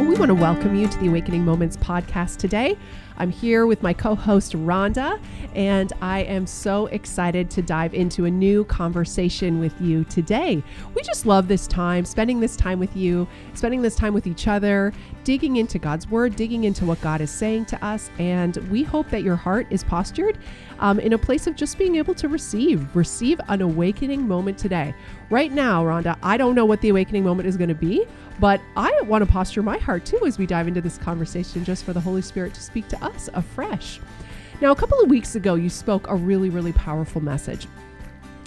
Well, we want to welcome you to the Awakening Moments podcast today. I'm here with my co host, Rhonda, and I am so excited to dive into a new conversation with you today. We just love this time, spending this time with you, spending this time with each other, digging into God's Word, digging into what God is saying to us. And we hope that your heart is postured um, in a place of just being able to receive, receive an awakening moment today. Right now, Rhonda, I don't know what the awakening moment is going to be, but I want to posture my heart too as we dive into this conversation just for the Holy Spirit to speak to us afresh. Now, a couple of weeks ago, you spoke a really, really powerful message,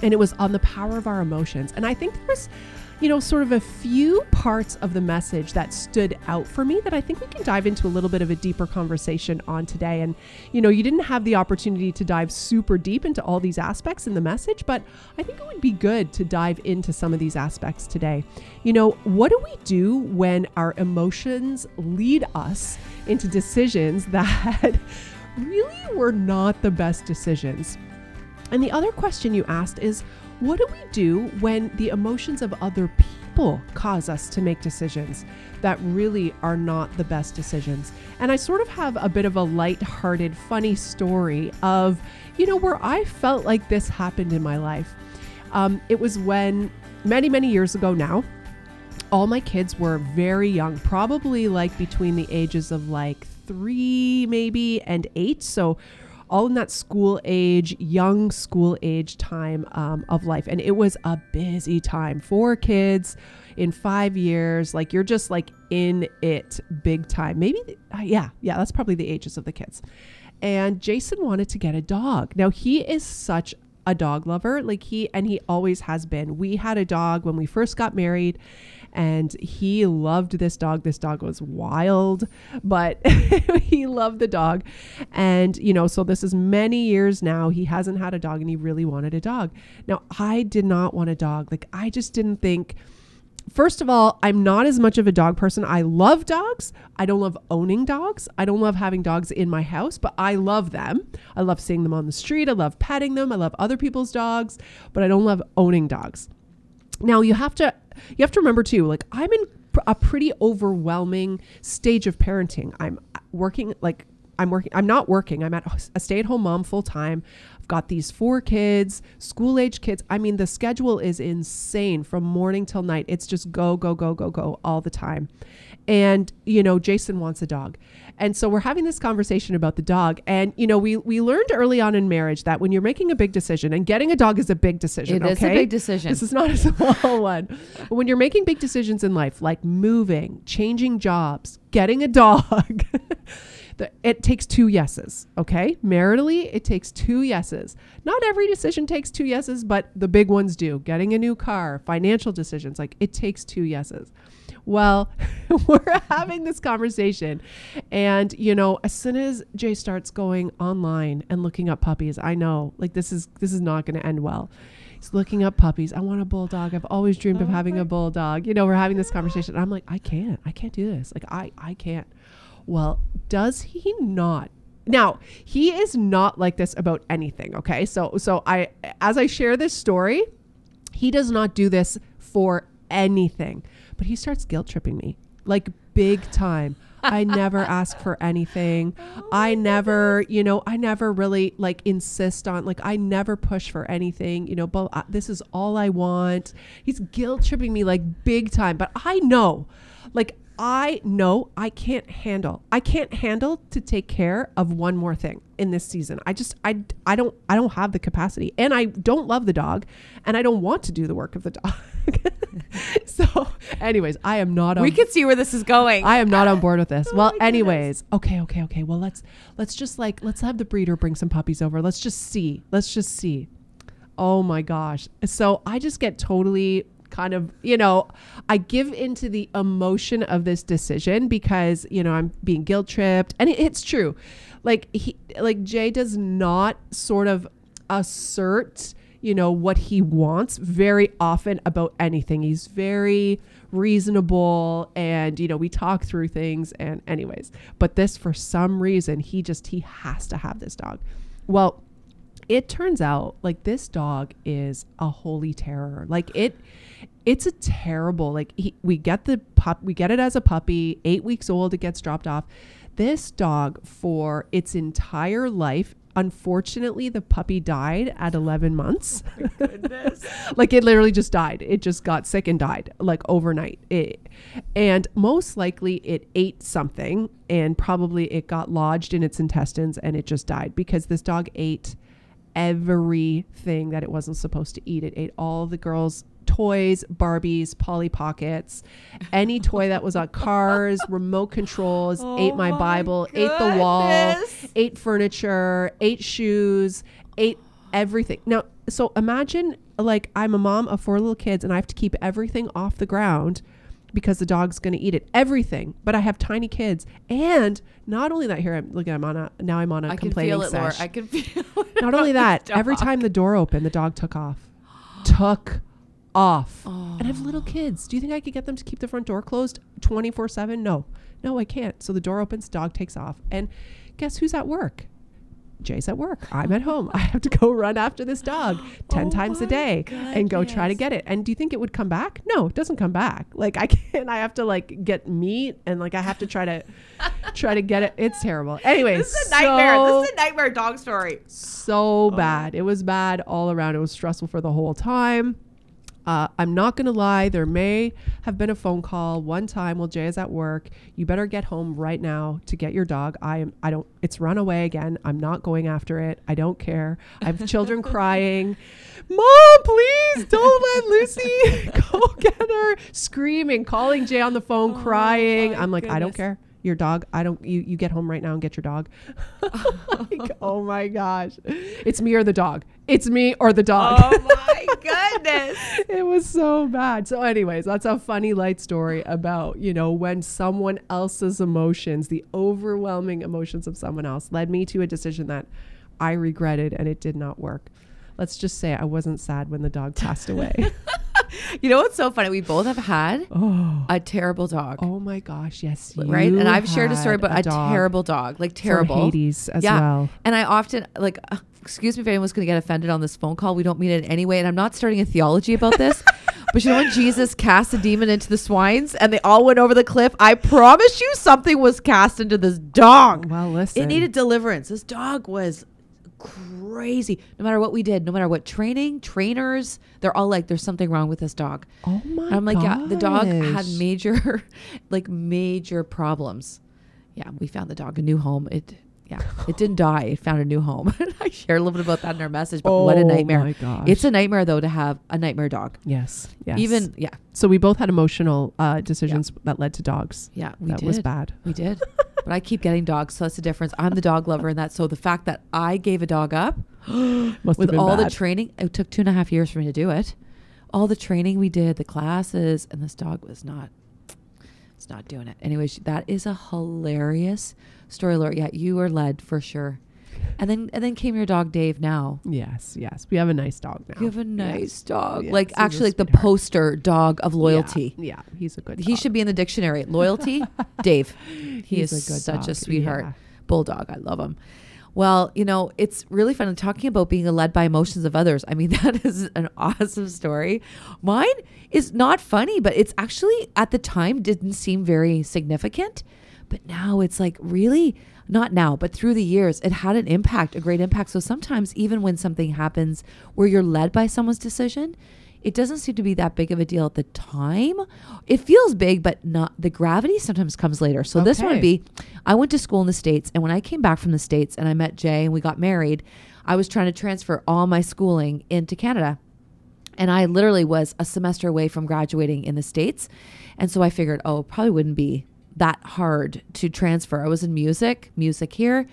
and it was on the power of our emotions. And I think there's you know, sort of a few parts of the message that stood out for me that I think we can dive into a little bit of a deeper conversation on today. And, you know, you didn't have the opportunity to dive super deep into all these aspects in the message, but I think it would be good to dive into some of these aspects today. You know, what do we do when our emotions lead us into decisions that really were not the best decisions? And the other question you asked is, what do we do when the emotions of other people cause us to make decisions that really are not the best decisions? And I sort of have a bit of a light-hearted, funny story of, you know, where I felt like this happened in my life. Um, it was when many, many years ago now, all my kids were very young, probably like between the ages of like three, maybe, and eight. So all in that school age, young school age time um, of life. And it was a busy time. Four kids in five years. Like you're just like in it big time. Maybe, uh, yeah, yeah, that's probably the ages of the kids. And Jason wanted to get a dog. Now he is such a dog lover. Like he, and he always has been. We had a dog when we first got married and he loved this dog. This dog was wild, but he loved the dog. And, you know, so this is many years now. He hasn't had a dog and he really wanted a dog. Now, I did not want a dog. Like, I just didn't think. First of all, I'm not as much of a dog person. I love dogs. I don't love owning dogs. I don't love having dogs in my house, but I love them. I love seeing them on the street. I love petting them. I love other people's dogs, but I don't love owning dogs. Now, you have to you have to remember too, like I'm in a pretty overwhelming stage of parenting. I'm uh, working like I'm working I'm not working. I'm at a stay-at-home mom full time. I've got these four kids, school-age kids. I mean, the schedule is insane from morning till night. It's just go go go go go all the time. And you know, Jason wants a dog. And so we're having this conversation about the dog. And, you know, we, we learned early on in marriage that when you're making a big decision, and getting a dog is a big decision. It okay? is a big decision. This is not a small one. But when you're making big decisions in life, like moving, changing jobs, getting a dog, it takes two yeses, okay? Maritally, it takes two yeses. Not every decision takes two yeses, but the big ones do. Getting a new car, financial decisions, like it takes two yeses. Well, we're having this conversation. And, you know, as soon as Jay starts going online and looking up puppies, I know like this is this is not going to end well. He's looking up puppies. I want a bulldog. I've always dreamed of oh having a bulldog. You know, we're having this conversation. I'm like, I can't. I can't do this. Like I I can't. Well, does he not now he is not like this about anything okay so so i as i share this story he does not do this for anything but he starts guilt tripping me like big time. I never ask for anything. Oh I never, goodness. you know, I never really like insist on like I never push for anything, you know, but uh, this is all I want. He's guilt tripping me like big time, but I know like I know I can't handle. I can't handle to take care of one more thing in this season. I just I I don't I don't have the capacity. And I don't love the dog and I don't want to do the work of the dog. so, anyways, I am not on We can see where this is going. I am not on board with this. oh well, anyways, okay, okay, okay. Well, let's let's just like let's have the breeder bring some puppies over. Let's just see. Let's just see. Oh my gosh. So, I just get totally kind of, you know, I give into the emotion of this decision because, you know, I'm being guilt tripped. And it, it's true. Like he like Jay does not sort of assert, you know, what he wants very often about anything. He's very reasonable and you know, we talk through things and anyways. But this for some reason he just he has to have this dog. Well, it turns out like this dog is a holy terror. Like it it's a terrible like he, we get the pup we get it as a puppy, 8 weeks old it gets dropped off. This dog for its entire life unfortunately the puppy died at 11 months. Oh Goodness. like it literally just died. It just got sick and died like overnight. It, and most likely it ate something and probably it got lodged in its intestines and it just died because this dog ate everything that it wasn't supposed to eat. It ate all the girls toys barbies polly pockets any toy that was on cars remote controls oh ate Oh my, my bible ate the wall ate furniture, ate shoes, ate everything. Now, so imagine like I'm a mom of four little kids and I have to keep everything off the ground because the dog's going to eat it. Everything. But I have tiny kids. And not only that here I'm look I'm on a now I'm on a I can complaining feel it, Laura. I can feel it. not only that, every time the door opened, the dog took off. Took off. Oh. And I have little kids. Do you think I could get them to keep the front door closed 24 7? No. No, I can't. So the door opens, dog takes off. And guess who's at work? Jay's at work. I'm at home. I have to go run after this dog 10 Oh times a day and go try to get it. And do you think it would come back? No, it doesn't come back. Like I can't, I have to like get meat and like I have to try to try to get it. It's terrible. Anyways, This is a nightmare. so- this is a nightmare dog story. so oh. bad. It was bad all around. It was stressful for the whole time. Uh, I'm not gonna lie. There may have been a phone call one time while Jay is at work. You better get home right now to get your dog. I am. I don't. It's run away again. I'm not going after it. I don't care. I have children crying. Mom, please don't let Lucy go get her. Screaming, calling Jay on the phone, crying. I'm like, I don't care. Your dog. I don't. You you get home right now and get your dog. like, oh my gosh, it's me or the dog. It's me or the dog. Oh my goodness. it was so bad. So, anyways, that's a funny light story about, you know, when someone else's emotions, the overwhelming emotions of someone else, led me to a decision that I regretted and it did not work. Let's just say I wasn't sad when the dog passed away. You know what's so funny? We both have had oh, a terrible dog. oh my gosh, yes, you right? And I've shared a story about a, dog terrible dog, like terrible. Hades as Yeah. well. And I often like, uh, excuse me if anyone's going to get offended on this phone call. We don't mean it anyway. And I'm not starting a theology about this. but you know when Jesus cast a demon into the swines and they all went over the cliff? I promise you something was cast into this dog. Well, listen, It needed deliverance. This dog was crazy. No matter what we did, no matter what training, trainers, they're all like, there's something wrong with this dog. Oh my And I'm like, yeah, the dog had major, like major problems. Yeah, we found the dog a new home. It, yeah, it didn't die. It found a new home. I shared a little bit about that in our message, but what a Oh nightmare. my gosh. It's a nightmare though to have a nightmare dog. yes, yes. Even yeah, so, we both had emotional uh, decisions that led to dogs. yeah, we that did. was bad. We did. but I keep getting dogs, so that's the difference. I'm the dog lover and that. So the fact that I gave a dog up Must with all the training, it took two and a half years for me to do it. All the training we did, the classes, and this dog was not. It's not doing it. Anyway, sh- that is a hilarious story, Laura. Yeah, you were led for sure. And then and then came your dog Dave. Now Yes, yes. We have a nice dog now. you have a nice dog, Yes, like he's actually like the poster dog of loyalty. Yeah, yeah, he's a good. He dog. should be in the dictionary. Loyalty, Dave. He He's is a good such a sweetheart. yeah. Bulldog. I love him. Well, you know, it's really fun talking about being led by emotions of others. I mean, that is an awesome story. Mine is not funny, but it's actually at the time didn't seem very significant. But now it's like really not now, but through the years, it had an impact, a great impact. So sometimes, even when something happens where you're led by someone's decision, it doesn't seem to be that big of a deal at the time. It feels big, but not the gravity sometimes comes later. So this one would be I went to school in the States, and when I came back from the States and I met Jay and we got married, I was trying to transfer all my schooling into Canada. And I literally was a semester away from graduating in the States. And so I figured, oh, probably wouldn't be that hard to transfer. I was in music, music here.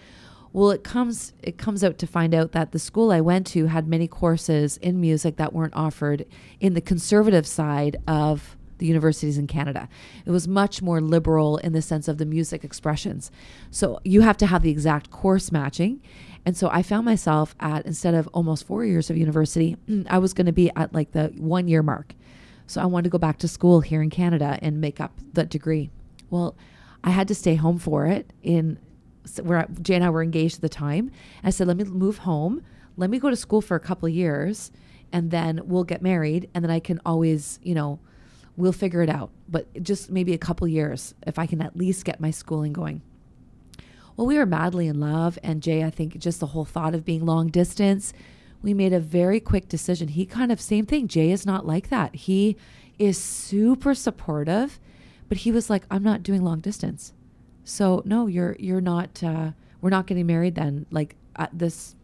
Well, it comes it comes out to find out that the school I went to had many courses in music that weren't offered in the conservative side of the universities in Canada. It was much more liberal in the sense of the music expressions. So you have to have the exact course matching. And so I found myself at instead of almost 4 years of university, I was going to be at like the 1 year mark. So I wanted to go back to school here in Canada and make up that degree. Well, I had to stay home for it in where Jay and I were engaged at the time. I said, let me move home, let me go to school for a couple years and then we'll get married and then I can always, you know, we'll figure it out. But just maybe a couple years if I can at least get my schooling going. Well, we were madly in love. And Jay, I think just the whole thought of being long distance, we made a very quick decision. He kind of, same thing. Jay is not like that. He is super supportive, but he was like, I'm not doing long distance. So no, you're, you're not, uh, we're not getting married then. Like this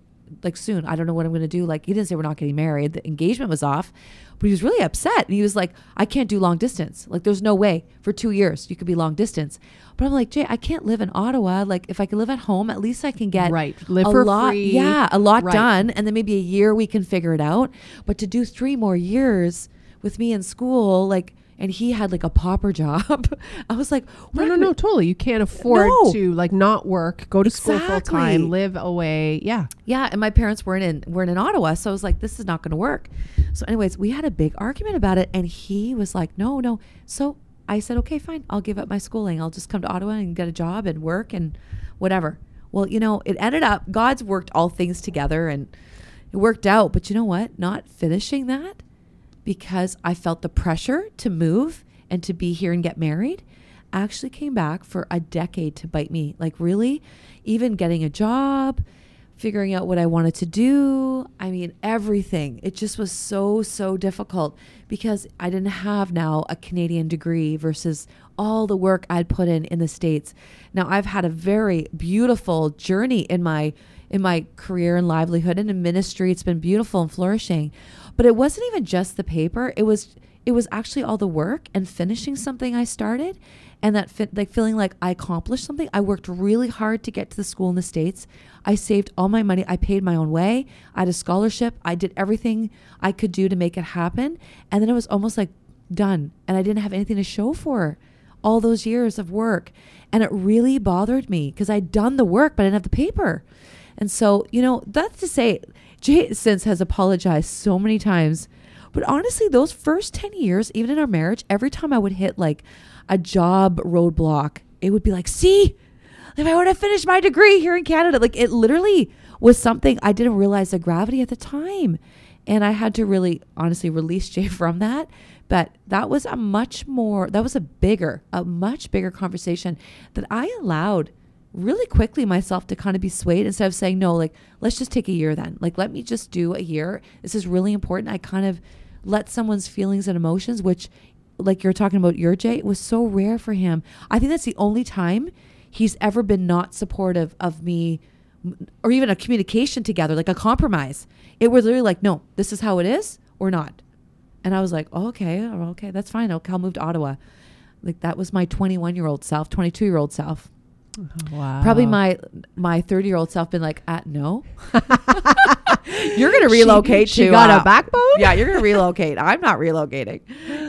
like soon. I don't know what I'm going to do. Like he didn't say we're not getting married. The engagement was off, but he was really upset. And he was like, I can't do long distance. Like there's no way for two years you could be long distance. But I'm like, Jay, I can't live in Ottawa. Like if I could live at home, at least I can get right live a lot. free. Yeah, a lot Right. done, and then maybe a year we can figure it out. But to do three more years with me in school, like. And he had like a pauper job. I was like, No, no, no, totally. You can't afford No. to like not work, go to school full time, live away. Yeah. Yeah, and my parents weren't in weren't in Ottawa, so I was like, this is not going to work. So, anyways, we had a big argument about it, and he was like, no, no. So I said, okay, fine, I'll give up my schooling. I'll just come to Ottawa and get a job and work and whatever. Well, you know, it ended up God's worked all things together, and it worked out. But you know what? Not finishing that because I felt the pressure to move and to be here and get married actually came back for a decade to bite me. Like, really, even getting a job, figuring out what I wanted to do. I mean, everything. It just was so, so difficult because I didn't have now a Canadian degree versus all the work I'd put in in the States. Now, I've had a very beautiful journey in my in my career and livelihood and in ministry. It's been beautiful and flourishing. But it wasn't even just the paper. It was it was actually all the work and finishing something I started and that like feeling like I accomplished something. I worked really hard to get to the school in the States. I saved all my money. I paid my own way. I had a scholarship. I did everything I could do to make it happen. And then it was almost like done. And I didn't have anything to show for all those years of work. And it really bothered me because I'd done the work, but I didn't have the paper. And so, you know, that's to say, Jay since has apologized so many times. But honestly, those first 10 years, even in our marriage, every time I would hit like a job roadblock, it would be like, see, if I would have finished my degree here in Canada, like it literally was something I didn't realize the gravity at the time. And I had to really honestly release Jay from that. But that was a much more, that was a bigger, a much bigger conversation that I allowed really quickly myself to kind of be swayed instead of saying, no, like, let's just take a year then. Like, let me just do a year. This is really important. I kind of let someone's feelings and emotions, which, like you're talking about your Jay, was so rare for him. I think that's the only time he's ever been not supportive of me or even a communication together, like a compromise. It was literally like, no, this is how it is or not. And I was like, oh, okay, okay, that's fine. Okay, I'll move to Ottawa. Like that was my 21 year old self, 22 year old self. Wow. Probably my my 30 year old self been like, uh, no, you're gonna relocate. She, she to, got uh, a backbone. yeah, you're gonna relocate. I'm not relocating.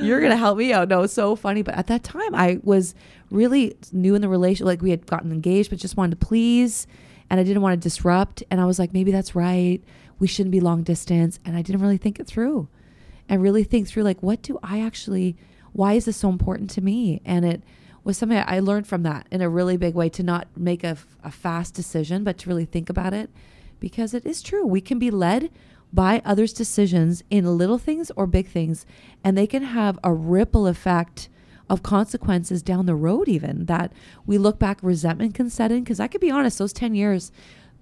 You're gonna help me out. No, it's so funny. But at that time, I was really new in the relation. Like we had gotten engaged, but just wanted to please, and I didn't want to disrupt. And I was like, maybe that's right. We shouldn't be long distance. And I didn't really think it through, and really think through like, what do I actually? Why is this so important to me? And it was something I learned from that in a really big way to not make a fast decision, but to really think about it because it is true. We can be led by others' decisions in little things or big things, and they can have a ripple effect of consequences down the road, even that we look back, resentment can set in. Because I could be honest, those 10 years,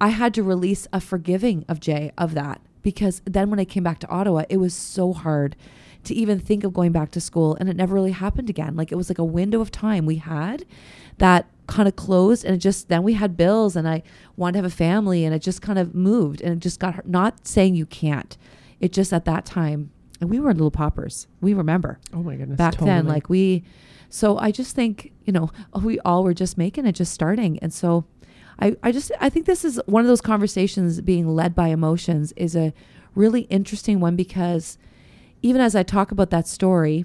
I had to release a forgiving of Jay of that because then when I came back to Ottawa, it was so hard to even think of going back to school and it never really happened again. Like it was like a window of time we had that kind of closed and it just then we had bills and i wanted to have a family and it just kind of moved and it just got not saying you can't. It just at that time and we were little poppers. We remember. Oh my goodness. back then like we so i just think you know oh, we all were just making it just starting and so i i just i think this is one of those conversations being led by emotions is a really interesting one because even as i talk about that story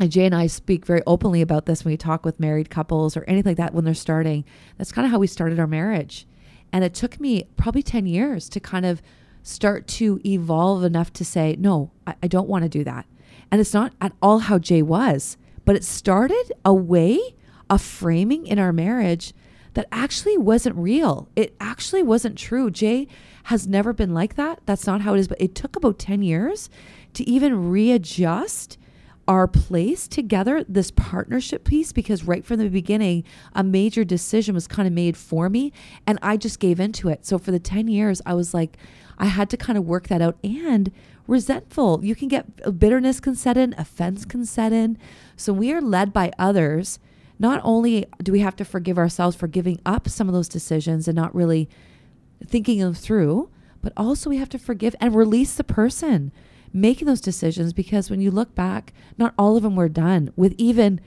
and Jay and I speak very openly about this when we talk with married couples or anything like that when they're starting. That's kind of how we started our marriage. And it took me probably 10 years to kind of start to evolve enough to say, no, I, I don't want to do that. And it's not at all how Jay was, but it started a way of framing in our marriage that actually wasn't real. It actually wasn't true. Jay has never been like that. That's not how it is. But it took about 10 years to even readjust our place together, this partnership piece, because right from the beginning, a major decision was kind of made for me and I just gave into it. So for the 10 years, I was like, I had to kind of work that out and resentful. You can get uh, bitterness can set in, offense can set in. So we are led by others. Not only do we have to forgive ourselves for giving up some of those decisions and not really thinking them through, but also we have to forgive and release the person making those decisions because when you look back, not all of them were done with even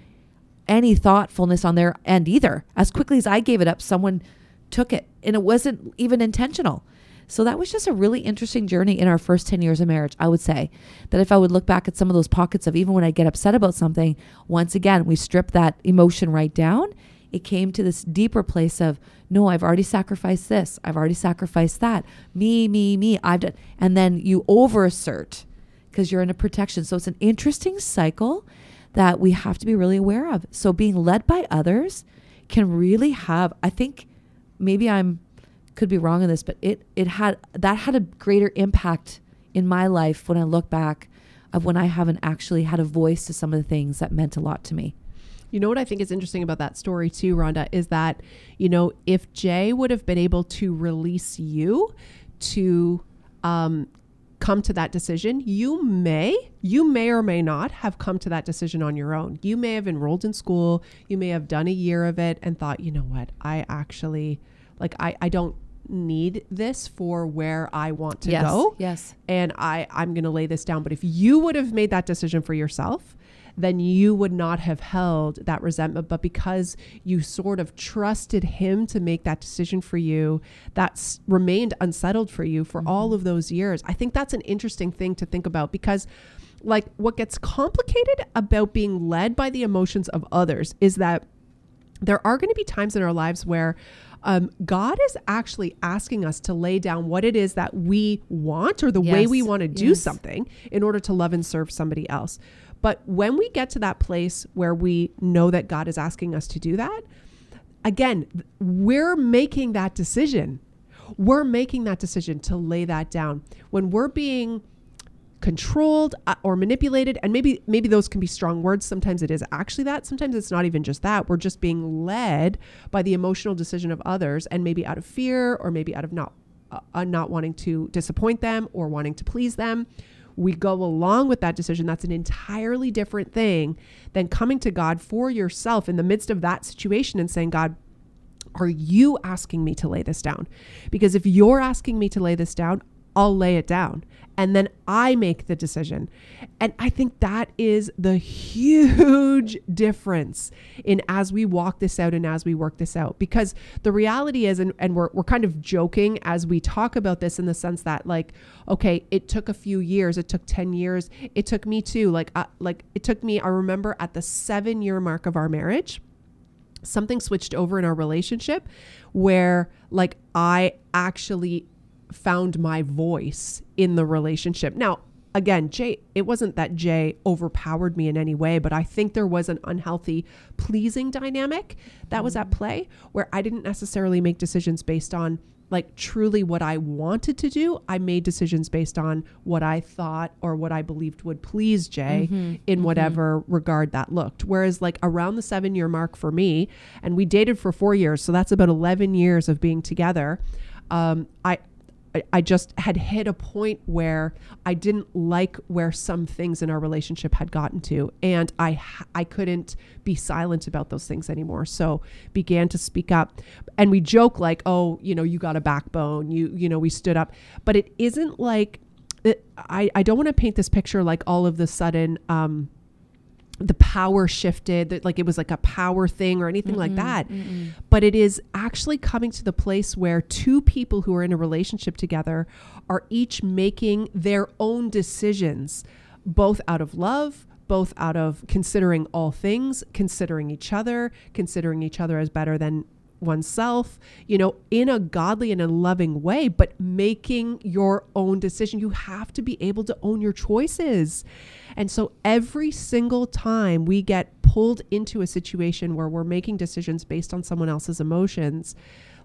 any thoughtfulness on their end either. As quickly as I gave it up, someone took it and it wasn't even intentional. So that was just a really interesting journey in our first 10 years of marriage. I would say that if I would look back at some of those pockets of even when I get upset about something, once again, we strip that emotion right down. It came to this deeper place of, no, I've already sacrificed this. I've already sacrificed that. Me, me, me. I've done. And then you over assert because you're in a protection. So it's an interesting cycle that we have to be really aware of. So being led by others can really have, I think maybe I'm could be wrong in this, but it it had that had a greater impact in my life when I look back of when I haven't actually had a voice to some of the things that meant a lot to me. You know what I think is interesting about that story too, Rhonda, is that, you know, if Jay would have been able to release you to um, come to that decision, you may, you may or may not have come to that decision on your own. You may have enrolled in school, you may have done a year of it and thought, you know what, I actually, like, I, I don't need this for where I want to yes, go. Yes. And I, I'm going to lay this down. But if you would have made that decision for yourself, then you would not have held that resentment. But because you sort of trusted him to make that decision for you, that's remained unsettled for you for mm-hmm. all of those years. I think that's an interesting thing to think about because like what gets complicated about being led by the emotions of others is that there are going to be times in our lives where um, God is actually asking us to lay down what it is that we want or the yes. way we want to do yes. something in order to love and serve somebody else. But when we get to that place where we know that God is asking us to do that, again, we're making that decision. We're making that decision to lay that down. When we're being controlled uh, or manipulated and maybe maybe those can be strong words sometimes it is actually that sometimes it's not even just that we're just being led by the emotional decision of others and maybe out of fear or maybe out of not uh, uh not wanting to disappoint them or wanting to please them we go along with that decision, that's an entirely different thing than coming to God for yourself in the midst of that situation and saying, God, are you asking me to lay this down? Because if you're asking me to lay this down, I'll lay it down and then I make the decision. And I think that is the huge difference in as we walk this out and as we work this out. Because the reality is, and, and we're, we're kind of joking as we talk about this in the sense that, like, okay, it took a few years, it took 10 years, it took me too. Like, uh, like it took me, I remember at the seven year mark of our marriage something switched over in our relationship where like I actually found my voice in the relationship. Now, again, Jay, it wasn't that Jay overpowered me in any way, but I think there was an unhealthy pleasing dynamic that was at mm. play where I didn't necessarily make decisions based on like truly what I wanted to do. I made decisions based on what I thought or what I believed would please Jay mm-hmm. in mm-hmm. whatever mm-hmm. regard that looked. Whereas, like around the seven year mark for me, and we dated for four years, so that's about 11 years of being together. Um, I, I just had hit a point where I didn't like where some things in our relationship had gotten to, and I I couldn't be silent about those things anymore. So began to speak up, and we joke like, "Oh, you know, you got a backbone. You you know, we stood up," but it isn't like it, I I don't want to paint this picture like all of the sudden. Um, the power shifted that like it was like a power thing or anything mm like that. mm but it is actually coming to the place where two people who are in a relationship together are each making their own decisions both out of love both out of considering all things considering each other considering each other as better than oneself, you know, in a godly and a loving way, but making your own decision. You have to be able to own your choices. And so every single time we get pulled into a situation where we're making decisions based on someone else's emotions,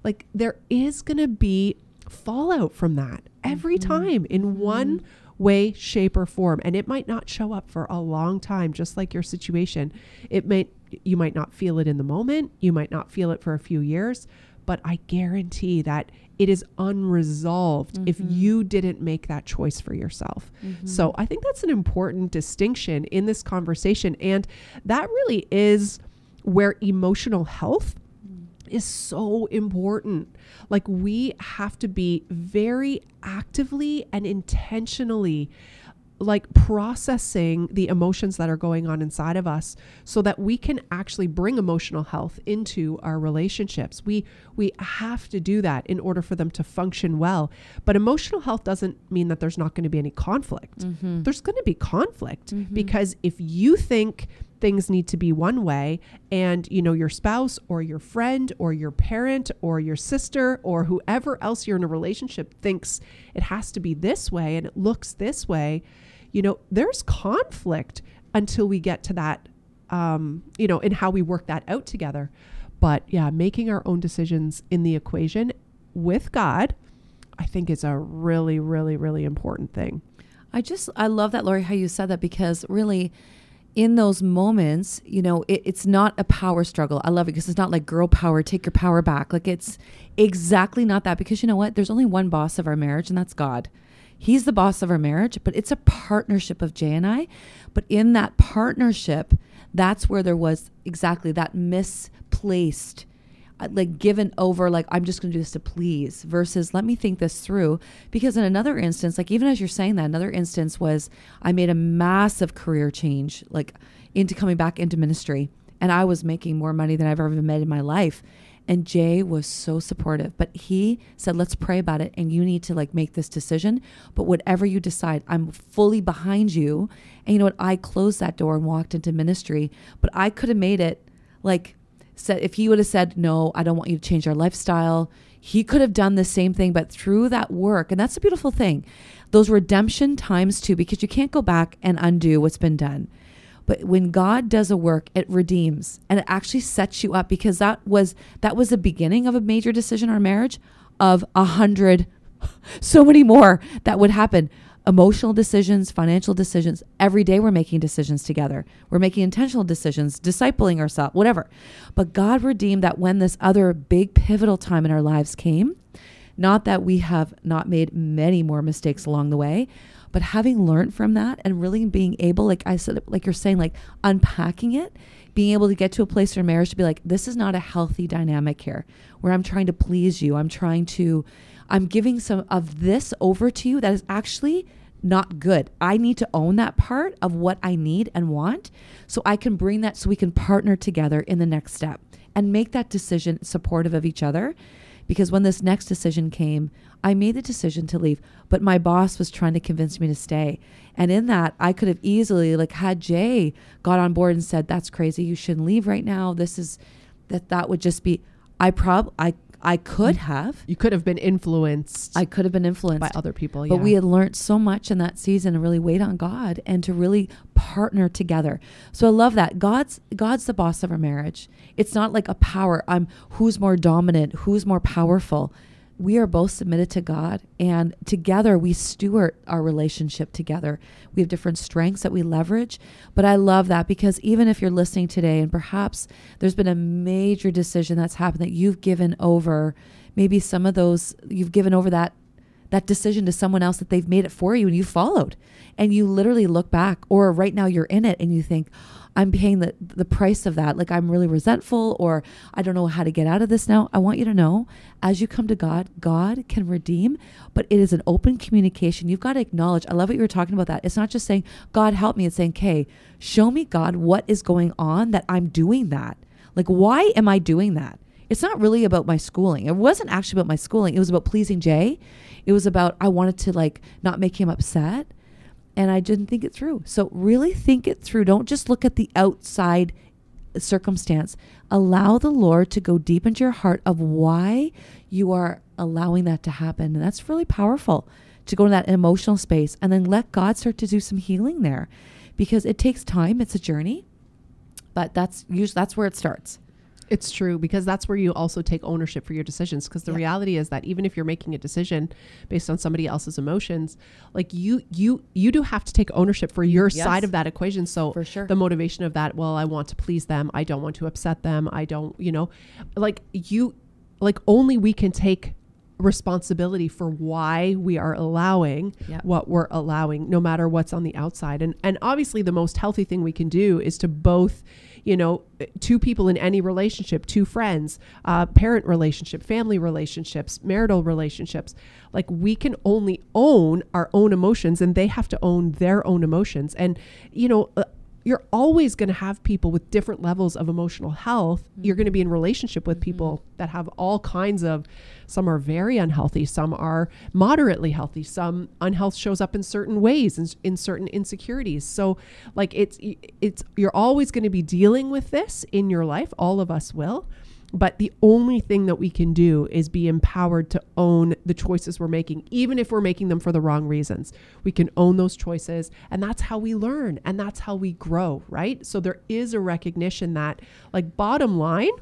like there is going to be fallout from that every Mhm. time in one Mhm. way, shape, or form. And it might not show up for a long time, just like your situation. It may you might not feel it in the moment, you might not feel it for a few years, but I guarantee that it is unresolved if Mhm. you didn't make that choice for yourself. Mhm. So I think that's an important distinction in this conversation. And that really is where emotional health is so important. Like we have to be very actively and intentionally like processing the emotions that are going on inside of us so that we can actually bring emotional health into our relationships. We we have to do that in order for them to function well. But emotional health doesn't mean that there's not going to be any conflict. Mhm. There's going to be conflict Mhm. because if you think things need to be one way. And you know your spouse or your friend or your parent or your sister or whoever else you're in a relationship thinks it has to be this way and it looks this way you know there's conflict until we get to that um, you know in how we work that out together. But yeah making our own decisions in the equation with god i think is a really really really important thing. I just I love that Lori how you said that because really in those moments, you know, it, it's not a power struggle. I love it because it's not like girl power, take your power back. Like it's exactly not that because you know what? There's only one boss of our marriage and that's God. He's the boss of our marriage, but it's a partnership of Jay and I. But in that partnership, that's where there was exactly that misplaced Uh, like given over like i'm just going to do this to please versus let me think this through. Because in another instance like even as you're saying that another instance was i made a massive career change like into coming back into ministry and i was making more money than i've ever made in my life. And jay was so supportive but he said let's pray about it and you need to like make this decision. But whatever you decide i'm fully behind you. And you know what? I closed that door and walked into ministry but i could have made it like said if he would have said no i don't want you to change our lifestyle he could have done the same thing but through that work and that's a beautiful thing those redemption times too because you can't go back and undo what's been done. But when god does a work it redeems and it actually sets you up because that was that was the beginning of a major decision or marriage of a hundred so many more that would happen emotional decisions, financial decisions. Every day we're making decisions together. We're making intentional decisions, discipling ourselves, whatever. But God redeemed that when this other big pivotal time in our lives came, not that we have not made many more mistakes along the way, but having learned from that and really being able, like I said, like you're saying, like unpacking it, being able to get to a place in marriage to be like, this is not a healthy dynamic here where I'm trying to please you. I'm trying to, I'm giving some of this over to you that is actually not good. I need to own that part of what I need and want so I can bring that so we can partner together in the next step and make that decision supportive of each other. Because when this next decision came, I made the decision to leave, but my boss was trying to convince me to stay. And in that, I could have easily like had Jay got on board and said, "That's crazy. You shouldn't leave right now. This is that that would just be I prob I I could mm. have you could have been influenced I could have been influenced by other people but we had learned so much in that season to really wait on God and to really partner together. So I love that. God's God's the boss of our marriage. It's not like a power. I'm who's more dominant, who's more powerful. We are both submitted to God and together we steward our relationship together. We have different strengths that we leverage, but I love that because even if you're listening today and perhaps there's been a major decision that's happened that you've given over maybe some of those you've given over that that decision to someone else that they've made it for you and you followed and you literally look back or right now you're in it and you think i'm paying the, the price of that. Like i'm really resentful or i don't know how to get out of this now. I want you to know as you come to god god can redeem but it is an open communication. You've got to acknowledge i love what you were talking about that. It's not just saying god help me it's saying okay show me god what is going on that i'm doing that. Like why am i doing that? It's not really about my schooling. It wasn't actually about my schooling. It was about pleasing Jay. It was about I wanted to like not make him upset and I didn't think it through. So really think it through. Don't just look at the outside circumstance. Allow the Lord to go deep into your heart of why you are allowing that to happen. And that's really powerful to go to that emotional space and then let God start to do some healing there because it takes time. It's a journey, but that's usually that's where it starts. It's true because that's where you also take ownership for your decisions. Because the Yeah. reality is that even if you're making a decision based on somebody else's emotions, like you, you, you do have to take ownership for your Yes. side of that equation. So For sure. the motivation of that, well, I want to please them. I don't want to upset them. I don't, you know, like you, like only we can take responsibility for why we are allowing Yeah. what we're allowing no matter what's on the outside and and obviously the most healthy thing we can do is to both you know two people in any relationship two friends uh, parent relationship family relationships marital relationships like we can only own our own emotions and they have to own their own emotions. And you know uh, you're always going to have people with different levels of emotional health. You're going to be in relationship with mm-hmm. people that have all kinds of some are very unhealthy, some are moderately healthy, some unhealth shows up in certain ways and in certain insecurities. So like it's it's you're always going to be dealing with this in your life, all of us will. But the only thing that we can do is be empowered to own the choices we're making, even if we're making them for the wrong reasons. We can own those choices, and that's how we learn and that's how we grow, right? So there is a recognition that, like, bottom line,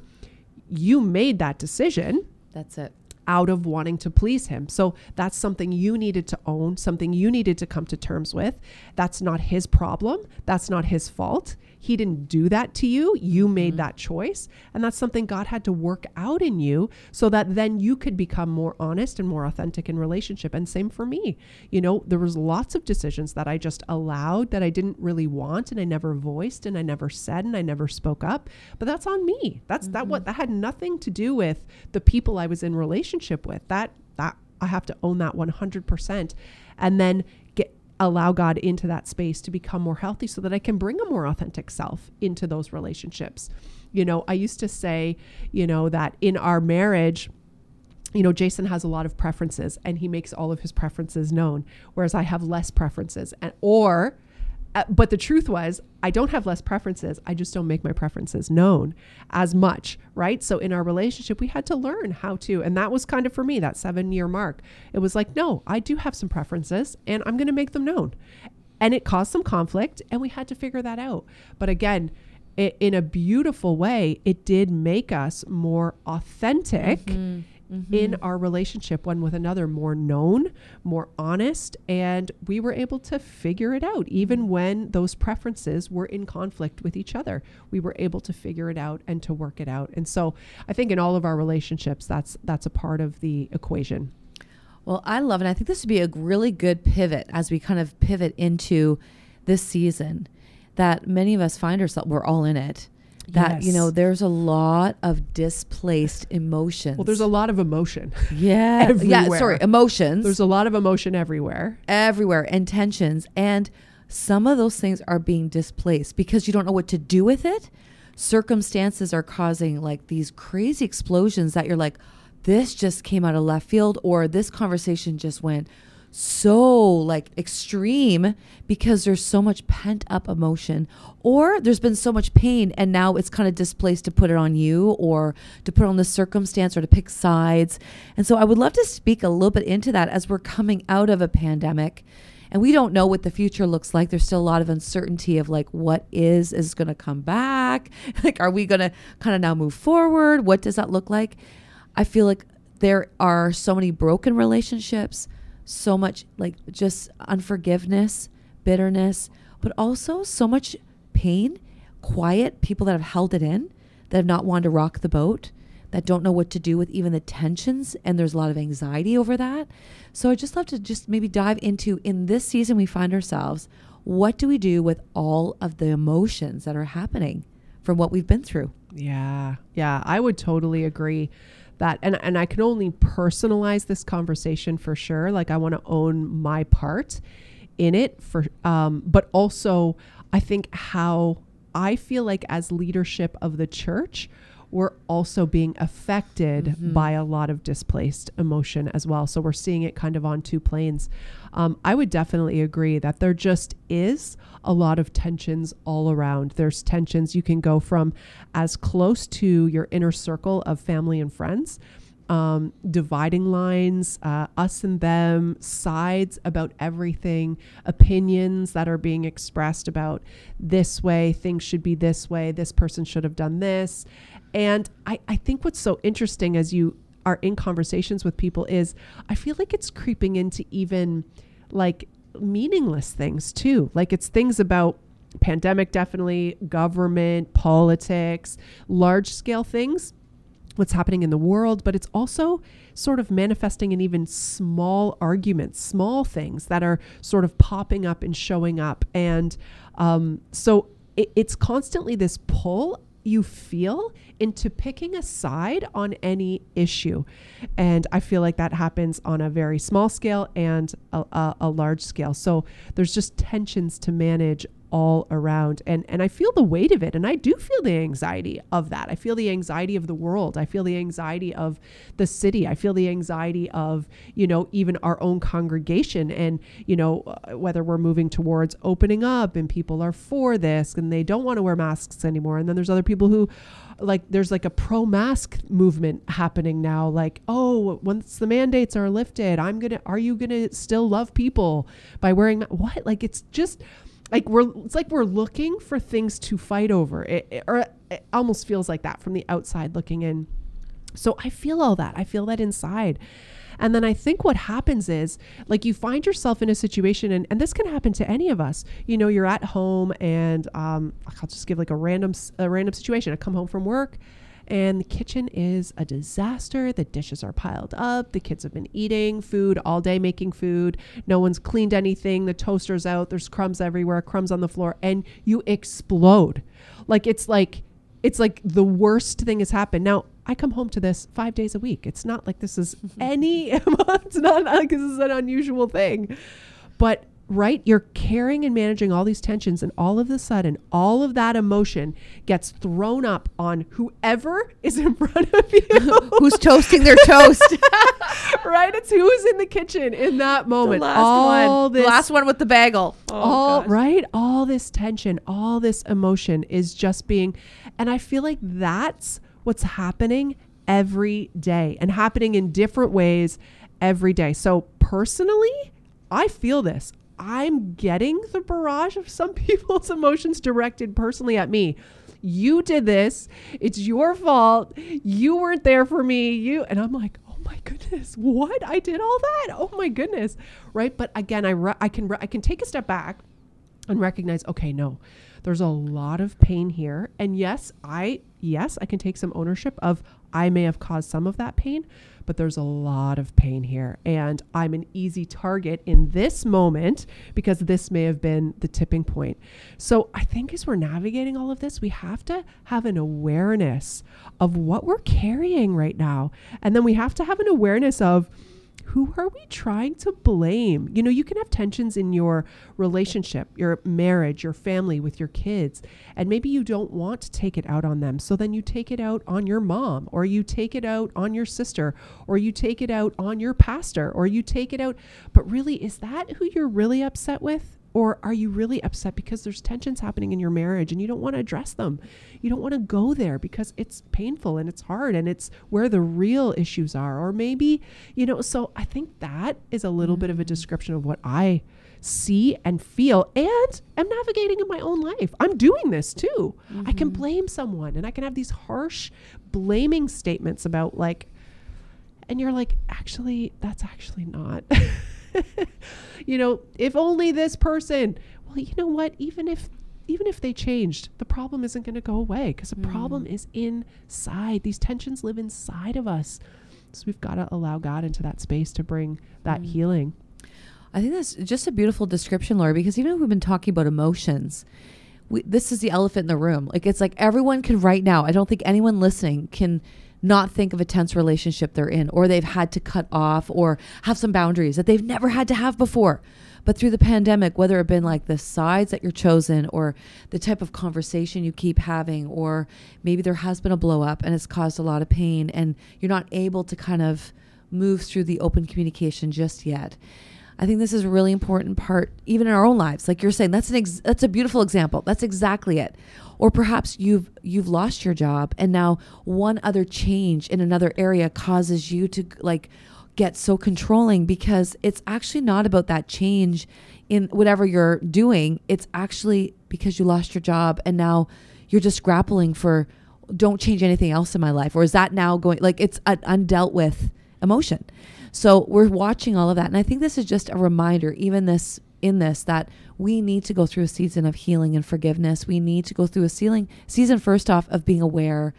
you made that decision That's it. out of wanting to please him. So that's something you needed to own, something you needed to come to terms with. That's not his problem. That's not his fault. He didn't do that to you. You made mm-hmm. that choice. And that's something God had to work out in you so that then you could become more honest and more authentic in relationship. And same for me. You know, there was lots of decisions that I just allowed that I didn't really want and I never voiced and I never said and I never spoke up. But that's on me. That's that mm-hmm. what that had nothing to do with the people I was in relationship with. That that I have to own that 100% and then allow God into that space to become more healthy so that I can bring a more authentic self into those relationships. You know, I used to say, you know, that in our marriage you know, Jason has a lot of preferences and he makes all of his preferences known, whereas I have less preferences. And or, uh, but the truth was, I don't have less preferences. I just don't make my preferences known as much, right? So in our relationship, we had to learn how to, and that was kind of for me that seven year mark. It was like, no, I do have some preferences, and I'm going to make them known, and it caused some conflict, and we had to figure that out. But again. i in a beautiful way, it did make us more authentic Mm-hmm. in our relationship one with another more known, more honest, and we were able to figure it out even when those preferences were in conflict with each other. We were able to figure it out and to work it out. And so I think in all of our relationships that's that's a part of the equation. Well, I love it. I think this would be a really good pivot as we kind of pivot into this season that many of us find ourselves, we're all in it. That, you know, there's a lot of displaced emotions. Well, there's a lot of emotion. yeah, yeah, sorry, emotions. There's a lot of emotion everywhere. everywhere and tensions and some of those things are being displaced because you don't know what to do with it circumstances are causing like these crazy explosions that you're like this just came out of left field or this conversation just went so like extreme because there's so much pent up emotion or there's been so much pain and now it's kind of displaced to put it on you or to put on the circumstance or to pick sides. And so i would love to speak a little bit into that as we're coming out of a pandemic and we don't know what the future looks like. There's still a lot of uncertainty of like what is is going to come back? Like are we going to kind of now move forward? What does that look like? I feel like there are so many broken relationships so much like just unforgiveness, bitterness, but also so much pain, quiet people that have held it in, that have not wanted to rock the boat, that don't know what to do with even the tensions, and there's a lot of anxiety over that. So I just love to just maybe dive into in this season we find ourselves, what do we do with all of the emotions that are happening from what we've been through? Yeah. Yeah, I would totally agree that and and I can only personalize this conversation for sure. Like I want to own my part in it for um but also I think how I feel like as leadership of the church we're also being affected by a lot of displaced emotion as well. So we're seeing it kind of on two planes. Um, I would definitely agree that there just is a lot of tensions all around. There's tensions you can go from as close to your inner circle of family and friends um, dividing lines, uh, us and them, sides about everything, opinions that are being expressed about this way, things should be this way, this person should have done this. And I, I think what's so interesting as you are in conversations with people is I feel like it's creeping into even like meaningless things too. Like it's things about pandemic, definitely, government, politics, large scale things, what's happening in the world, but it's also sort of manifesting in even small arguments, small things that are sort of popping up and showing up. And um, so it, it's constantly this pull you feel into picking a side on any issue. And I feel like that happens on a very small scale and a, a, a large scale. So there's just tensions to manage all around and and I feel the weight of it and I do feel the anxiety of that. I feel the anxiety of the world. I feel the anxiety of the city. I feel the anxiety of, you know, even our own congregation and, you know, uh, whether we're moving towards opening up and people are for this and they don't want to wear masks anymore and then there's other people who like there's like a pro mask movement happening now like oh once the mandates are lifted i'm gonna are you gonna still love people by wearing ma-? what like it's just like we're it's like we're looking for things to fight over it, it, or it almost feels like that from the outside looking in so i feel all that i feel that inside and then I think what happens is like you find yourself in a situation, and, and this can happen to any of us. You know, you're at home, and um, I'll just give like a random a random situation. I come home from work, and the kitchen is a disaster. The dishes are piled up. The kids have been eating food all day, making food. No one's cleaned anything. The toaster's out. There's crumbs everywhere, crumbs on the floor, and you explode. Like it's like it's like the worst thing has happened. Now, I come home to this five days a week. It's not like this is any, it's not like this is an unusual thing. But right? You're carrying and managing all these tensions, and all of a sudden, all of that emotion gets thrown up on whoever is in front of you. Who's toasting their toast? right? It's who's in the kitchen in that moment. The last all one. This, the last one with the bagel. Oh, all gosh. right, All this tension, all this emotion is just being, and I feel like that's what's happening every day and happening in different ways every day. So personally, I feel this. I'm getting the barrage of some people's emotions directed personally at me. You did this. It's your fault. You weren't there for me. You and I'm like, "Oh my goodness. What? I did all that? Oh my goodness." Right? But again, I re- I can re- I can take a step back and recognize, "Okay, no. There's a lot of pain here." And yes, I yes, I can take some ownership of I may have caused some of that pain, but there's a lot of pain here. And I'm an easy target in this moment because this may have been the tipping point. So I think as we're navigating all of this, we have to have an awareness of what we're carrying right now. And then we have to have an awareness of, who are we trying to blame? You know, you can have tensions in your relationship, your marriage, your family with your kids, and maybe you don't want to take it out on them. So then you take it out on your mom, or you take it out on your sister, or you take it out on your pastor, or you take it out. But really, is that who you're really upset with? Or are you really upset because there's tensions happening in your marriage and you don't want to address them? You don't want to go there because it's painful and it's hard and it's where the real issues are. Or maybe, you know, so I think that is a little mm-hmm. bit of a mm. description of what I see and feel and am navigating in my own life. I'm doing this too. Mm-hmm. I can mm-hmm. blame someone and I can have these harsh blaming statements about like, and you're like, actually, that's actually not. you know, if only this person. Well, you know what? Even if even if they changed, the problem isn't going to go away because the mm. problem is inside. These tensions live inside of us. So we've got to allow God into that space to bring that mm. healing. I think that's just a beautiful description, Laura, because even if we've been talking about emotions, we, this is the elephant in the room. Like it's like everyone can right now. I don't think anyone listening can not think of a tense relationship they're in or they've had to cut off or have some boundaries that they've never had to have before. But through the pandemic, whether it been like the sides that you're chosen or the type of conversation you keep having, or maybe there has been a blow up and it's caused a lot of pain and you're not able to kind of move through the open communication just yet. I think this is a really important part, even in our own lives. Like you're saying, that's an ex- that's a beautiful example. That's exactly it or perhaps you've you've lost your job and now one other change in another area causes you to like get so controlling because it's actually not about that change in whatever you're doing it's actually because you lost your job and now you're just grappling for don't change anything else in my life? Or is that now going like it's an undealt with emotion? So we're watching all of that. And I think this is just a reminder, even this in this, that we need to go through a season of healing and forgiveness. We need to go through a season, season first off of being aware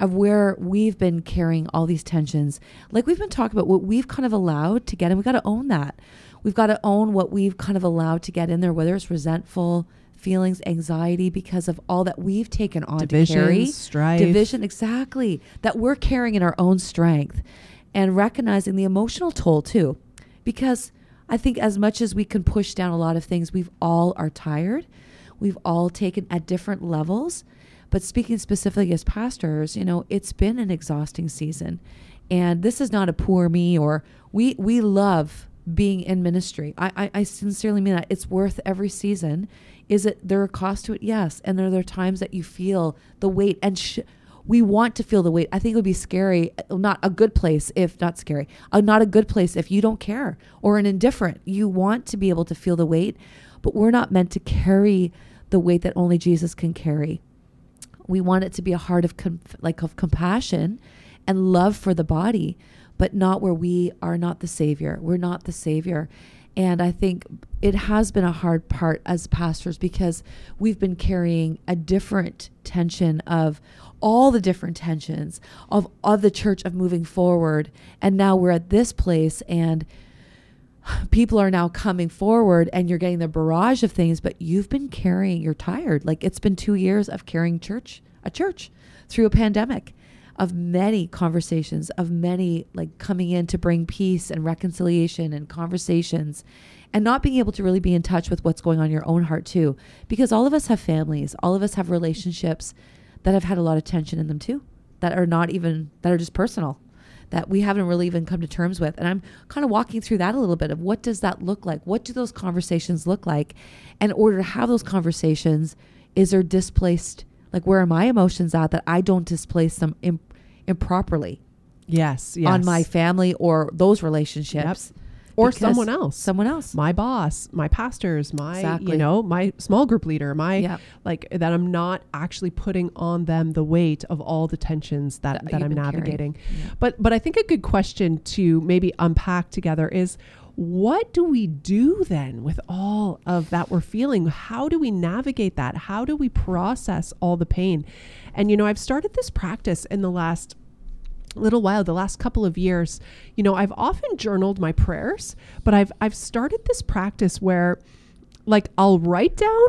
of where we've been carrying all these tensions. Like we've been talking about what we've kind of allowed to get, and we've got to own that. We've got to own what we've kind of allowed to get in there, whether it's resentful feelings, anxiety because of all that we've taken on Division, to carry. strife. Division, exactly. That we're carrying in our own strength and recognizing the emotional toll too. Because I think as much as we can push down a lot of things, we've all are tired. We've all taken at different levels. But speaking specifically as pastors, you know, it's been an exhausting season. And this is not a poor me or we we love being in ministry. I, I, I sincerely mean that. It's worth every season. Is it there are cost to it? Yes. And there, there are times that you feel the weight and sh- we want to feel the weight. I think it would be scary, not a good place if not scary, uh, not a good place if you don't care or an indifferent. You want to be able to feel the weight, but we're not meant to carry the weight that only Jesus can carry. We want it to be a heart of com- like of compassion and love for the body, but not where we are not the savior. We're not the savior. And I think it has been a hard part as pastors because we've been carrying a different tension of all the different tensions of, of the church of moving forward. And now we're at this place and people are now coming forward and you're getting the barrage of things, but you've been carrying, you're tired. Like it's been two years of carrying church, a church through a pandemic of many conversations, of many like coming in to bring peace and reconciliation and conversations and not being able to really be in touch with what's going on in your own heart too. Because all of us have families, all of us have relationships that have had a lot of tension in them too, that are not even, that are just personal, that we haven't really even come to terms with. And I'm kind of walking through that a little bit of what does that look like? What do those conversations look like? And in order to have those conversations, is there displaced, like where are my emotions at that I don't displace them imp- improperly Yes, yes. on my family or those relationships? Or because someone else. Someone else. my boss, my pastors, my Exactly. you know, my small group leader, my Yeah. like that I'm not actually putting on them the weight of all the tensions that, That that, I'm navigating. Yeah. But but I think a good question to maybe unpack together is what do we do then with all of that we're feeling? How do we navigate that? How do we process all the pain? And you know, I've started this practice in the last little while the last couple of years you know i've often journaled my prayers but i've i've started this practice where like i'll write down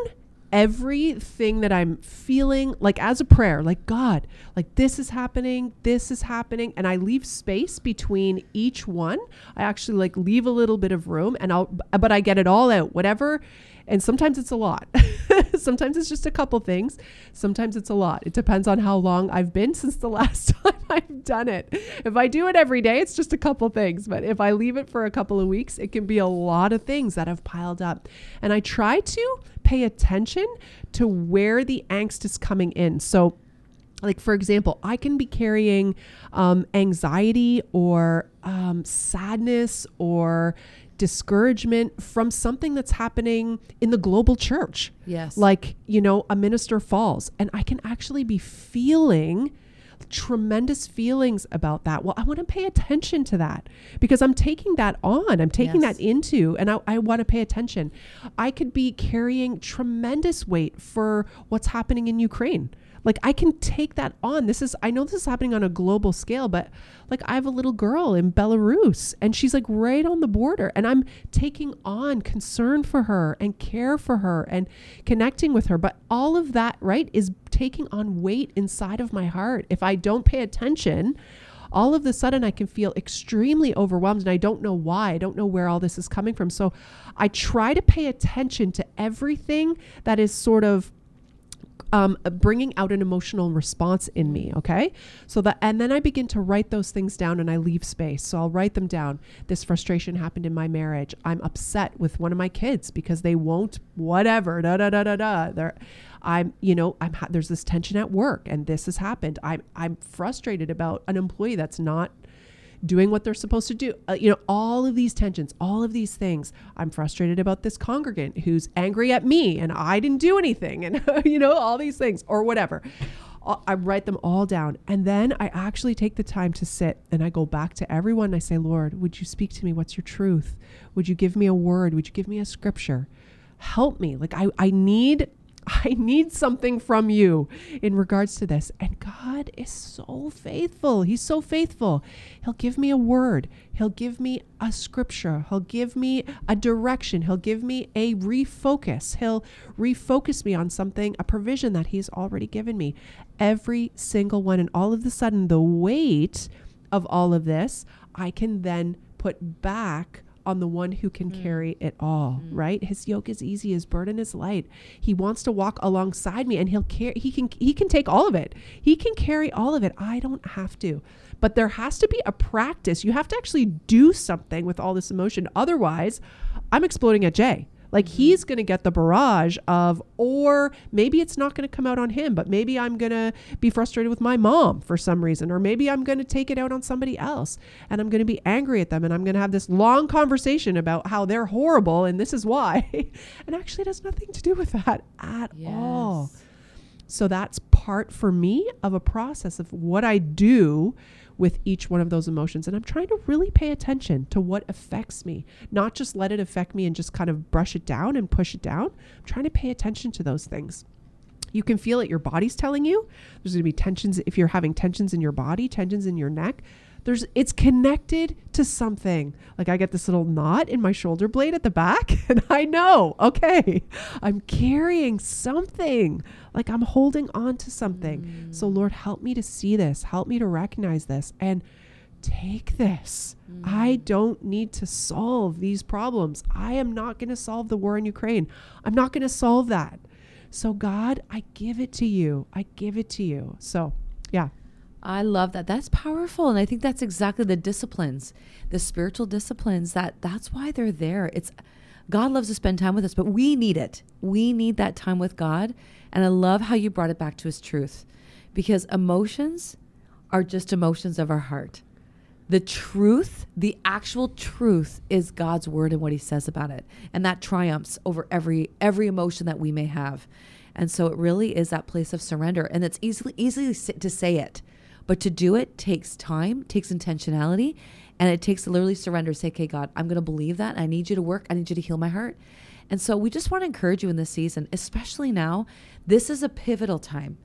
everything that i'm feeling like as a prayer like god like this is happening this is happening and i leave space between each one. I actually like leave a little bit of room and i'll but i get it all out. Whatever and sometimes it's a lot. Sometimes it's just a couple things. Sometimes it's a lot. It depends on how long i've been since the last time i've done it. If i do it every day it's just a couple things. But if i leave it for a couple of weeks it can be a lot of things that have piled up. And i try to pay attention to where the angst is coming in. So like for example i can be carrying um, anxiety or um, sadness or discouragement from something that's happening in the global church. Yes. like you know a minister falls and i can actually be feeling tremendous feelings about that. Well i want to pay attention to that because i'm taking that on. I'm taking Yes. that into and i, I want to pay attention. I could be carrying tremendous weight for what's happening in ukraine like i can take that on this is i know this is happening on a global scale but like i have a little girl in belarus and she's like right on the border and i'm taking on concern for her and care for her and connecting with her but all of that right is taking on weight inside of my heart if i don't pay attention all of the sudden I can feel extremely overwhelmed and I don't know why. I don't know where all this is coming from. So I try to pay attention to everything that is sort of um, bringing out an emotional response in me. Okay. So that, and then I begin to write those things down and I leave space. So I'll write them down. This frustration happened in my marriage. I'm upset with one of my kids because they won't, whatever, da da da da da. They're, I'm, you know, I'm, ha- there's this tension at work and this has happened. I'm, I'm frustrated about an employee that's not doing what they're supposed to do. Uh, you know, all of these tensions, all of these things. I'm frustrated about this congregant who's angry at me and I didn't do anything and you know, all these things or whatever. I write them all down. And then I actually take the time to sit and I go back to everyone and I say, Lord, would you speak to me? What's your truth? Would you give me a word? Would you give me a scripture? Help me. Like I, I need I need something from you in regards to this. And God is so faithful. He's so faithful. He'll give me a word, He'll give me a scripture, He'll give me a direction, He'll give me a refocus. He'll refocus me on something, a provision that He's already given me. Every single one. And all of a sudden, the weight of all of this, I can then put back on the one who can mm. carry it all, mm. right? His yoke is easy, his burden is light. He wants to walk alongside me and he'll carry he can he can take all of it. He can carry all of it. I don't have to. But there has to be a practice. You have to actually do something with all this emotion. Otherwise, I'm exploding at Jay. Like mm-hmm. he's going to get the barrage of, or maybe it's not going to come out on him, but maybe I'm going to be frustrated with my mom for some reason, or maybe I'm going to take it out on somebody else and I'm going to be angry at them and I'm going to have this long conversation about how they're horrible and this is why. and actually, it has nothing to do with that at yes. all. So that's part for me of a process of what I do with each one of those emotions. And I'm trying to really pay attention to what affects me, not just let it affect me and just kind of brush it down and push it down. I'm trying to pay attention to those things. You can feel it, your body's telling you. There's going to be tensions if you're having tensions in your body, tensions in your neck there's it's connected to something. Like I get this little knot in my shoulder blade at the back and I know, okay, I'm carrying something. Like I'm holding on to something. Mm. So Lord, help me to see this. Help me to recognize this and take this. Mm. I don't need to solve these problems. I am not going to solve the war in Ukraine. I'm not going to solve that. So God, I give it to you. I give it to you. So, yeah, I love that. That's powerful. And I think that's exactly the disciplines, the spiritual disciplines that that's why they're there. It's God loves to spend time with us, but we need it. We need that time with God. And I love how you brought it back to his truth because emotions are just emotions of our heart. The truth, the actual truth is God's word and what he says about it. And that triumphs over every every emotion that we may have. And so it really is that place of surrender and it's easily easily to say it but to do it takes time, takes intentionality, and it takes to literally surrender. Say, okay, God, I'm going to believe that. I need you to work. I need you to heal my heart. And so we just want to encourage you in this season, especially now. This is a pivotal time.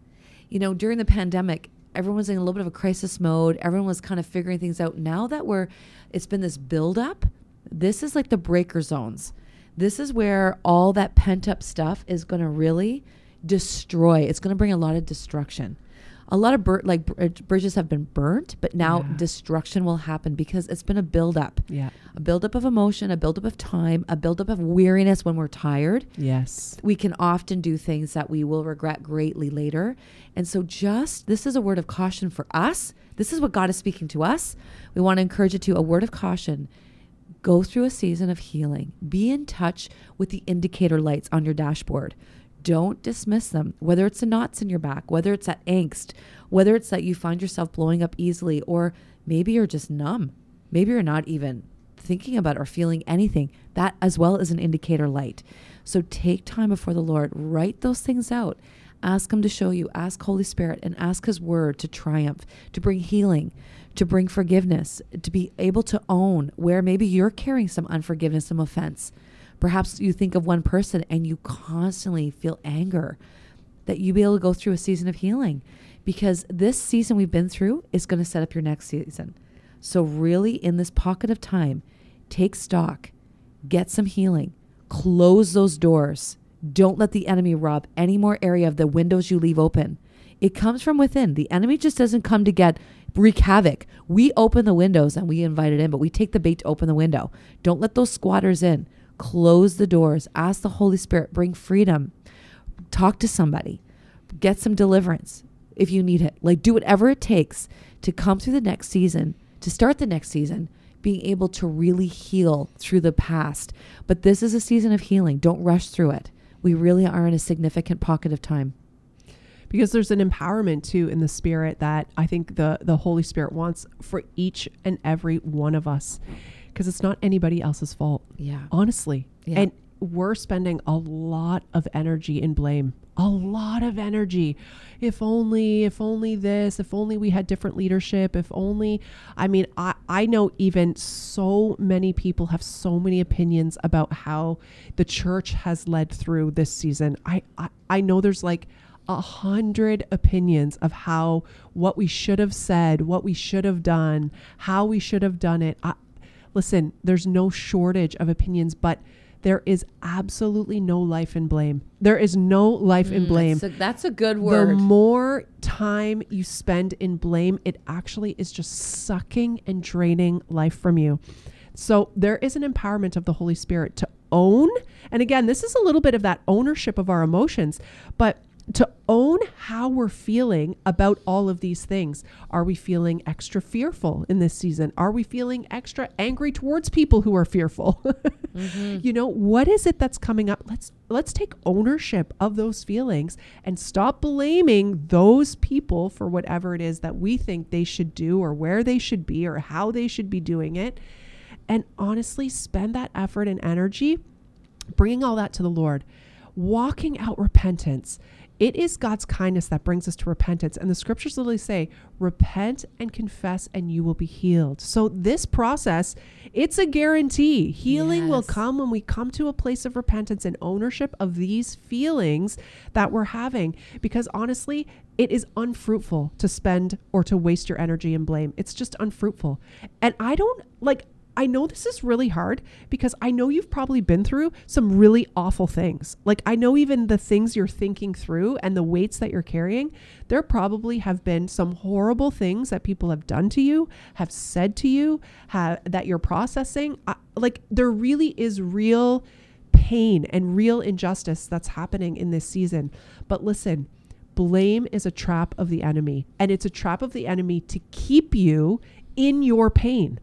You know, during the pandemic, everyone was in a little bit of a crisis mode. Everyone was kind of figuring things out. Now that we're, it's been this buildup, this is like the breaker zones. This is where all that pent up stuff is going to really destroy. It's going to bring a lot of destruction a lot of bur- like br- uh, bridges have been burnt, but now yeah. destruction will happen because it's been a buildup. Yeah, a buildup of emotion, a buildup of time, a buildup of weariness when we're tired. Yes, we can often do things that we will regret greatly later. And so, just this is a word of caution for us. This is what God is speaking to us. We want to encourage you to a word of caution go through a season of healing. Be in touch with the indicator lights on your dashboard. Don't dismiss them, whether it's the knots in your back, whether it's that angst, whether it's that you find yourself blowing up easily, or maybe you're just numb. Maybe you're not even thinking about or feeling anything. That as well is an indicator light. So take time before the Lord, write those things out. Ask Him to show you, ask Holy Spirit, and ask His Word to triumph, to bring healing, to bring forgiveness, to be able to own where maybe you're carrying some unforgiveness, some offense. Perhaps you think of one person and you constantly feel anger, that you be able to go through a season of healing because this season we've been through is going to set up your next season. So, really, in this pocket of time, take stock, get some healing, close those doors. Don't let the enemy rob any more area of the windows you leave open. It comes from within. The enemy just doesn't come to get wreak havoc. We open the windows and we invite it in, but we take the bait to open the window. Don't let those squatters in close the doors, ask the Holy Spirit, bring freedom, talk to somebody, get some deliverance if you need it. Like, do whatever it takes to come through the next season, to start the next season, being able to really heal through the past. But this is a season of healing. Don't rush through it. We really are in a significant pocket of time because there's an empowerment too in the spirit that I think the the Holy Spirit wants for each and every one of us because it's not anybody else's fault. Yeah. Honestly. Yeah. And we're spending a lot of energy in blame. A lot of energy. If only, if only this, if only we had different leadership, if only I mean, I, I know even so many people have so many opinions about how the church has led through this season. I I, I know there's like a hundred opinions of how what we should have said, what we should have done, how we should have done it. I, listen, there's no shortage of opinions, but there is absolutely no life in blame. There is no life in mm, blame. That's a, that's a good word. The more time you spend in blame, it actually is just sucking and draining life from you. So there is an empowerment of the Holy Spirit to own. And again, this is a little bit of that ownership of our emotions, but to own how we're feeling about all of these things. Are we feeling extra fearful in this season? Are we feeling extra angry towards people who are fearful? mm-hmm. You know, what is it that's coming up? Let's let's take ownership of those feelings and stop blaming those people for whatever it is that we think they should do or where they should be or how they should be doing it. And honestly, spend that effort and energy bringing all that to the Lord walking out repentance it is God's kindness that brings us to repentance. And the scriptures literally say, repent and confess, and you will be healed. So, this process, it's a guarantee. Healing yes. will come when we come to a place of repentance and ownership of these feelings that we're having. Because honestly, it is unfruitful to spend or to waste your energy in blame. It's just unfruitful. And I don't like, I know this is really hard because I know you've probably been through some really awful things. Like, I know even the things you're thinking through and the weights that you're carrying, there probably have been some horrible things that people have done to you, have said to you, have, that you're processing. I, like, there really is real pain and real injustice that's happening in this season. But listen, blame is a trap of the enemy, and it's a trap of the enemy to keep you in your pain.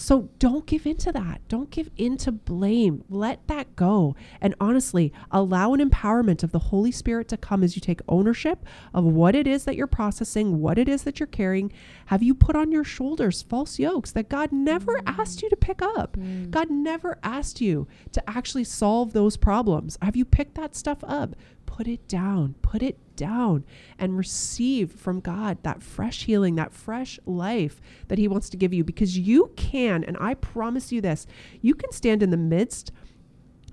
So don't give into that. Don't give into blame. Let that go. And honestly, allow an empowerment of the Holy Spirit to come as you take ownership of what it is that you're processing, what it is that you're carrying. Have you put on your shoulders false yokes that God never mm. asked you to pick up? Mm. God never asked you to actually solve those problems. Have you picked that stuff up? put it down, put it down, and receive from God that fresh healing, that fresh life that He wants to give you. Because you can, and I promise you this, you can stand in the midst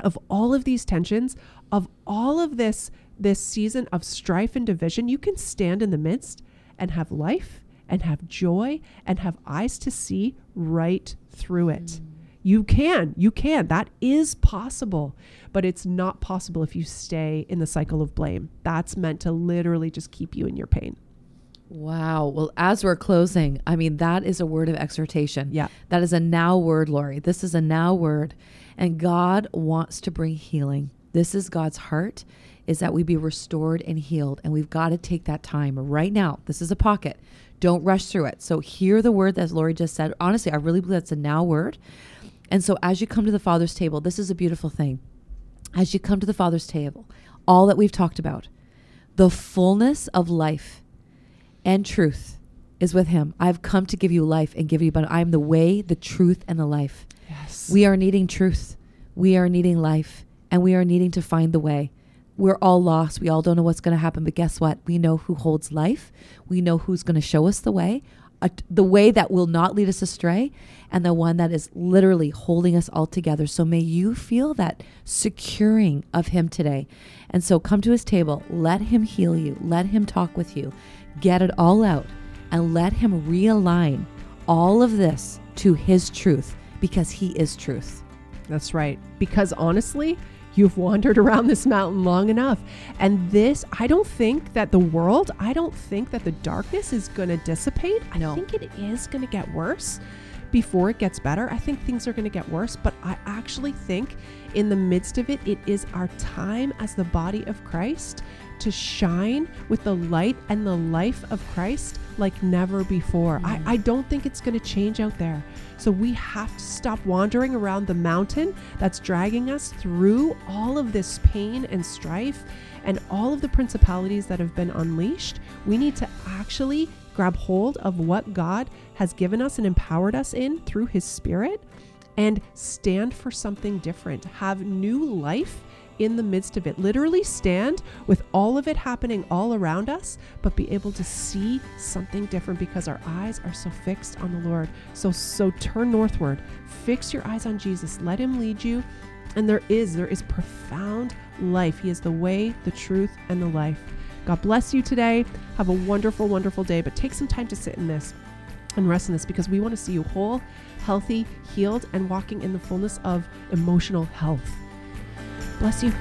of all of these tensions, of all of this this season of strife and division, you can stand in the midst and have life and have joy and have eyes to see right through it. Mm. You can, you can. That is possible but it's not possible if you stay in the cycle of blame. That's meant to literally just keep you in your pain. Wow. Well, as we're closing, I mean, that is a word of exhortation. Yeah. That is a now word, Lori. This is a now word. And God wants to bring healing. This is God's heart is that we be restored and healed. And we've got to take that time right now. This is a pocket. Don't rush through it. So hear the word that Lori just said. Honestly, I really believe that's a now word. And so as you come to the Father's table, this is a beautiful thing as you come to the Father's table, all that we've talked about, the fullness of life and truth is with Him. I've come to give you life and give you, but I am the way, the truth, and the life. Yes. We are needing truth. We are needing life, and we are needing to find the way. We're all lost. We all don't know what's going to happen, but guess what? We know who holds life. We know who's going to show us the way a, the way that will not lead us astray and the one that is literally holding us all together. So may you feel that securing of Him today. And so come to His table, let Him heal you, let Him talk with you, get it all out, and let Him realign all of this to His truth because He is truth. That's right. Because honestly, You've wandered around this mountain long enough. And this, I don't think that the world, I don't think that the darkness is going to dissipate. I no. think it is going to get worse before it gets better. I think things are going to get worse, but I actually think in the midst of it, it is our time as the body of Christ to shine with the light and the life of Christ like never before. Mm. I, I don't think it's going to change out there. So we have to stop wandering around the mountain that's dragging us through all of this pain and strife and all of the principalities that have been unleashed. We need to actually grab hold of what God has given us and empowered us in through His Spirit and stand for something different. Have new life in the midst of it. Literally stand with all of it happening all around us, but be able to see something different because our eyes are so fixed on the Lord. So so turn northward. Fix your eyes on Jesus. Let him lead you. And there is there is profound life. He is the way, the truth, and the life. God bless you today. Have a wonderful, wonderful day, but take some time to sit in this and rest in this because we want to see you whole, healthy, healed, and walking in the fullness of emotional health. Bless you.